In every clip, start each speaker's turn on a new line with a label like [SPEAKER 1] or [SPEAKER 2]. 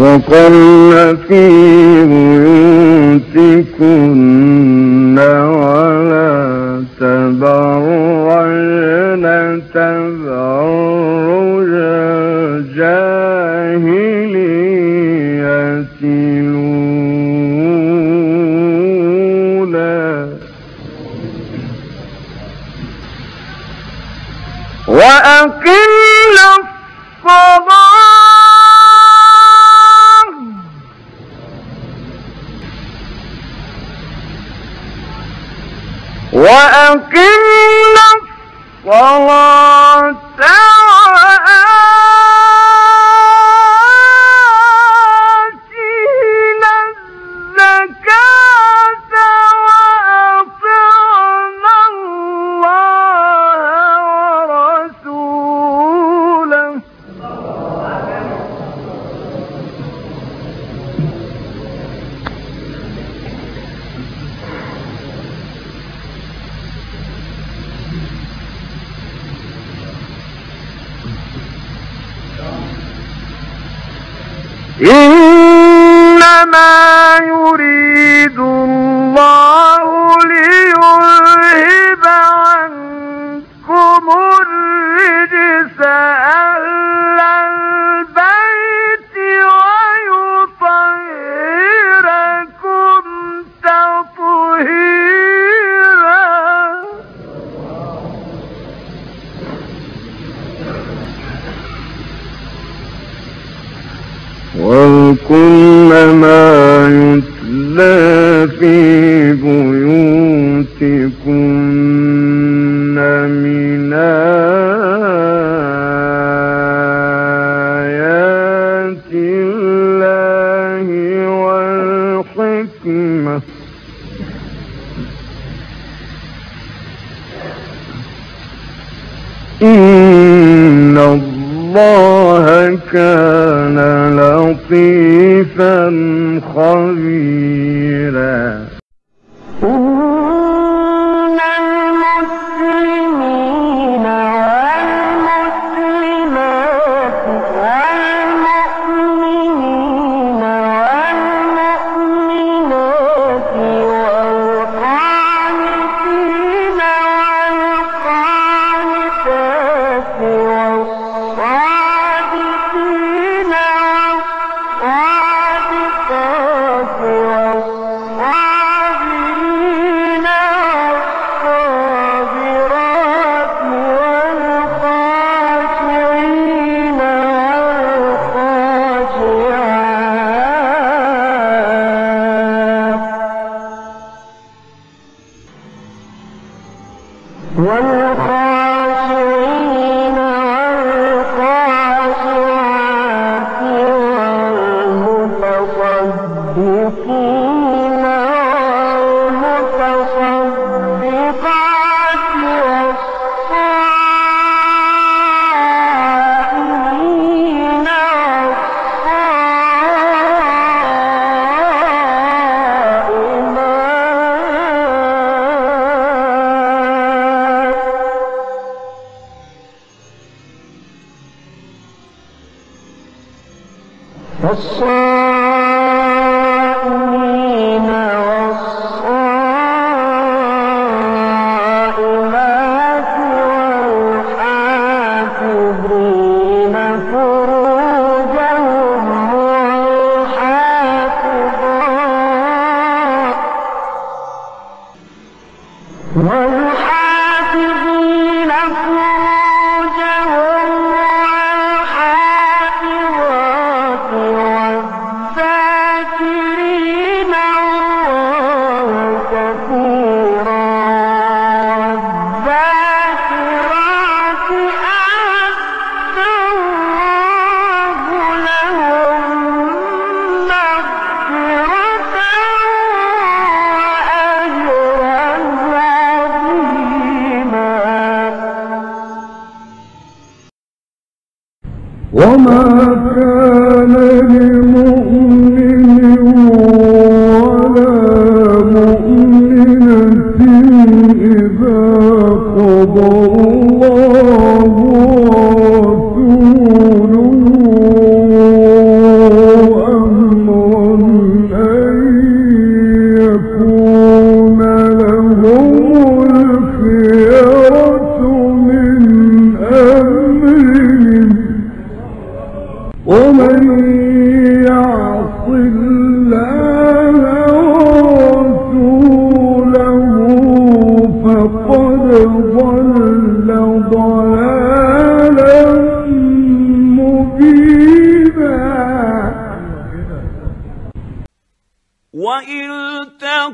[SPEAKER 1] وقل في بيوتكن ولا تبرجن تبرج الجاهلية الأولى.
[SPEAKER 2] وأقل الصلاة وأقمنا الصلاة ما إن الله كان لطيفا خبيرا.
[SPEAKER 1] う。الله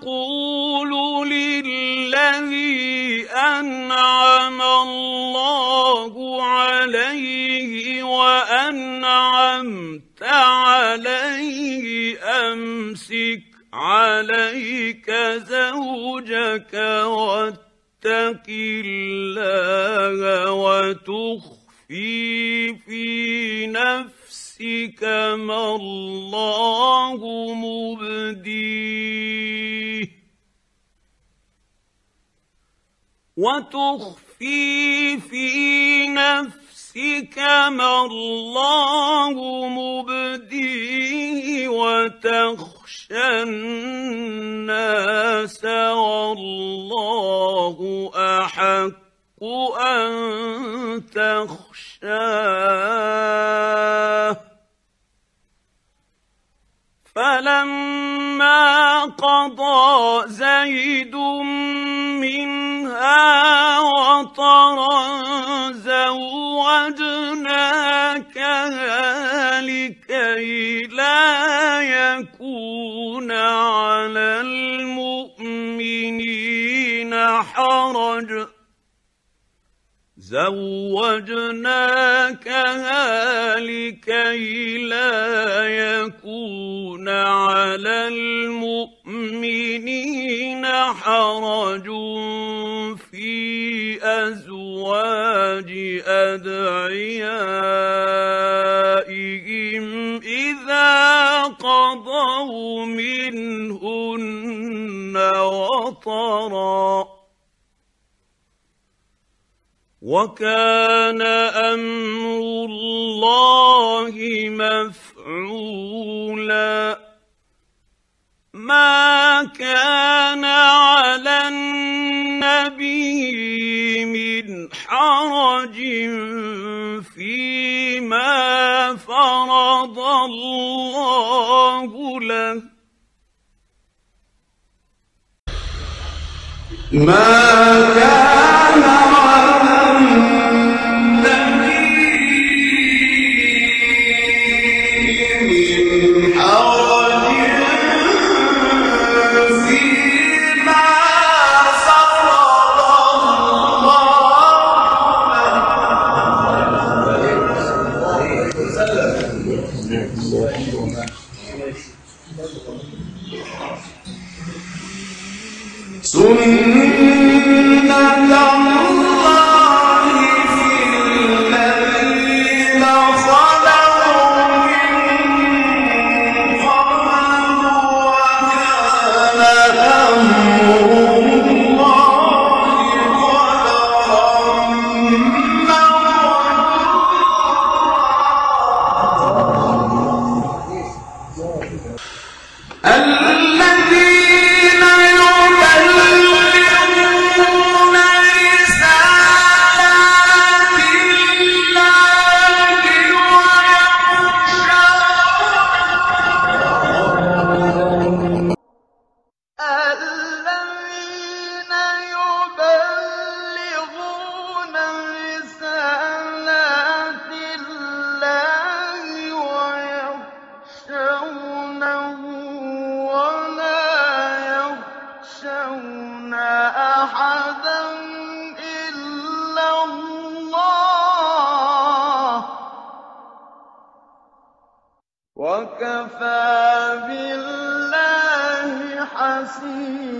[SPEAKER 1] نقول للذي أنعم الله عليه وأنعمت عليه أمسك عليك زوجك واتق الله وتخفي في نفسك ما الله مبديه. وتخفي في نفسك ما الله مبديه وتخشى الناس والله أحق أن تخشاه. فلما قضى زيد منها وطرا زوجناكها لكي زوجناكها لكي لا يكون على المؤمنين حرج في أزواج أدعيائهم إذا قضوا منهن وطرا. وكان أمر الله مفعولا. ما كان على النبي من حرج فيما فرض الله له.
[SPEAKER 2] ما سنة وكفى بالله حسيبا.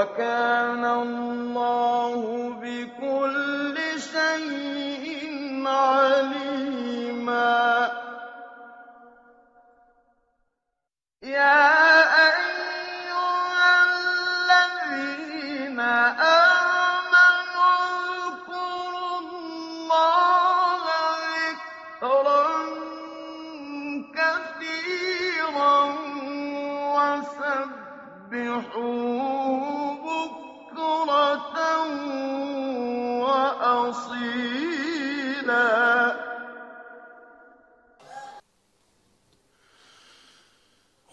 [SPEAKER 2] وَكَانَ اللَّهُ بِكُلِّ شَيْءٍ عَلِيمًا. يَا أَيُّهَا الَّذِينَ آمَنُوا اذْكُرُوا اللَّهَ ذِكْرًا كَثِيرًا وَسَبِّحُوهُ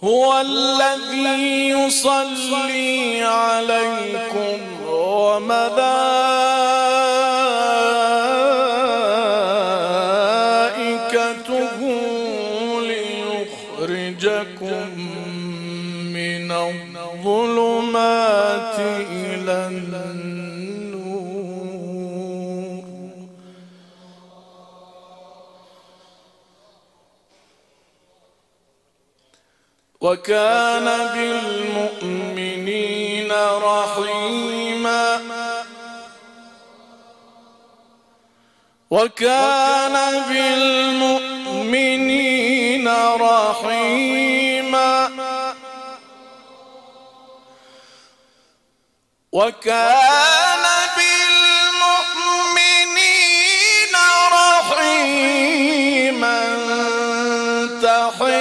[SPEAKER 3] هو الذي يصلي عليكم وملائكته وكان بالمؤمنين رحيما. وكان بالمؤمنين رحيما. وكان بالمؤمنين رحيما. تحيما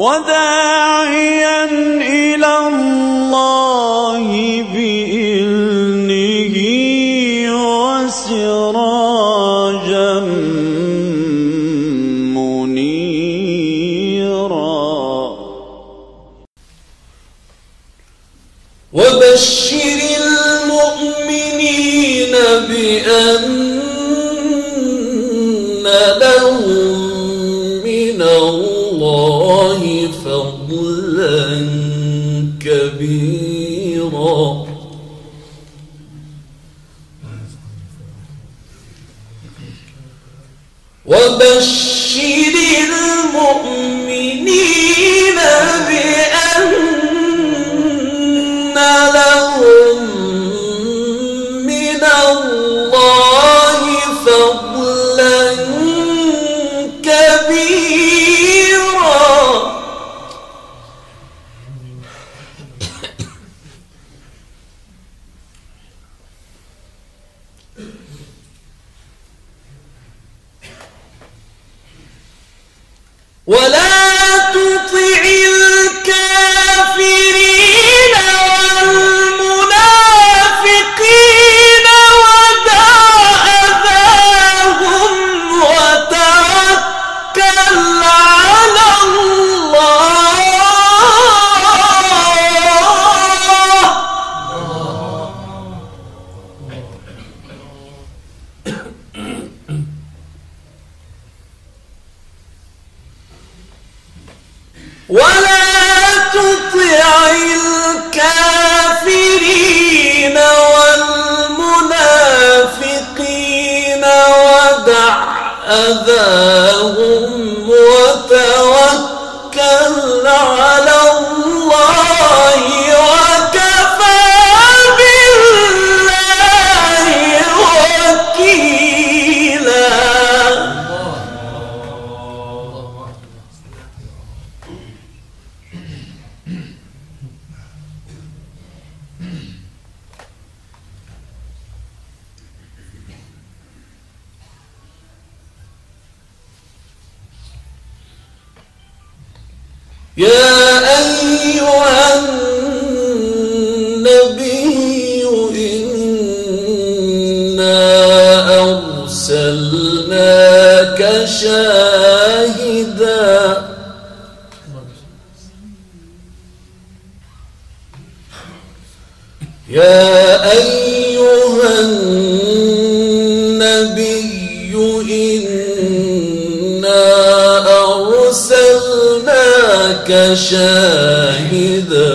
[SPEAKER 3] وداعيا
[SPEAKER 4] يا أيها النبي
[SPEAKER 3] إنا أرسلناك شاهدا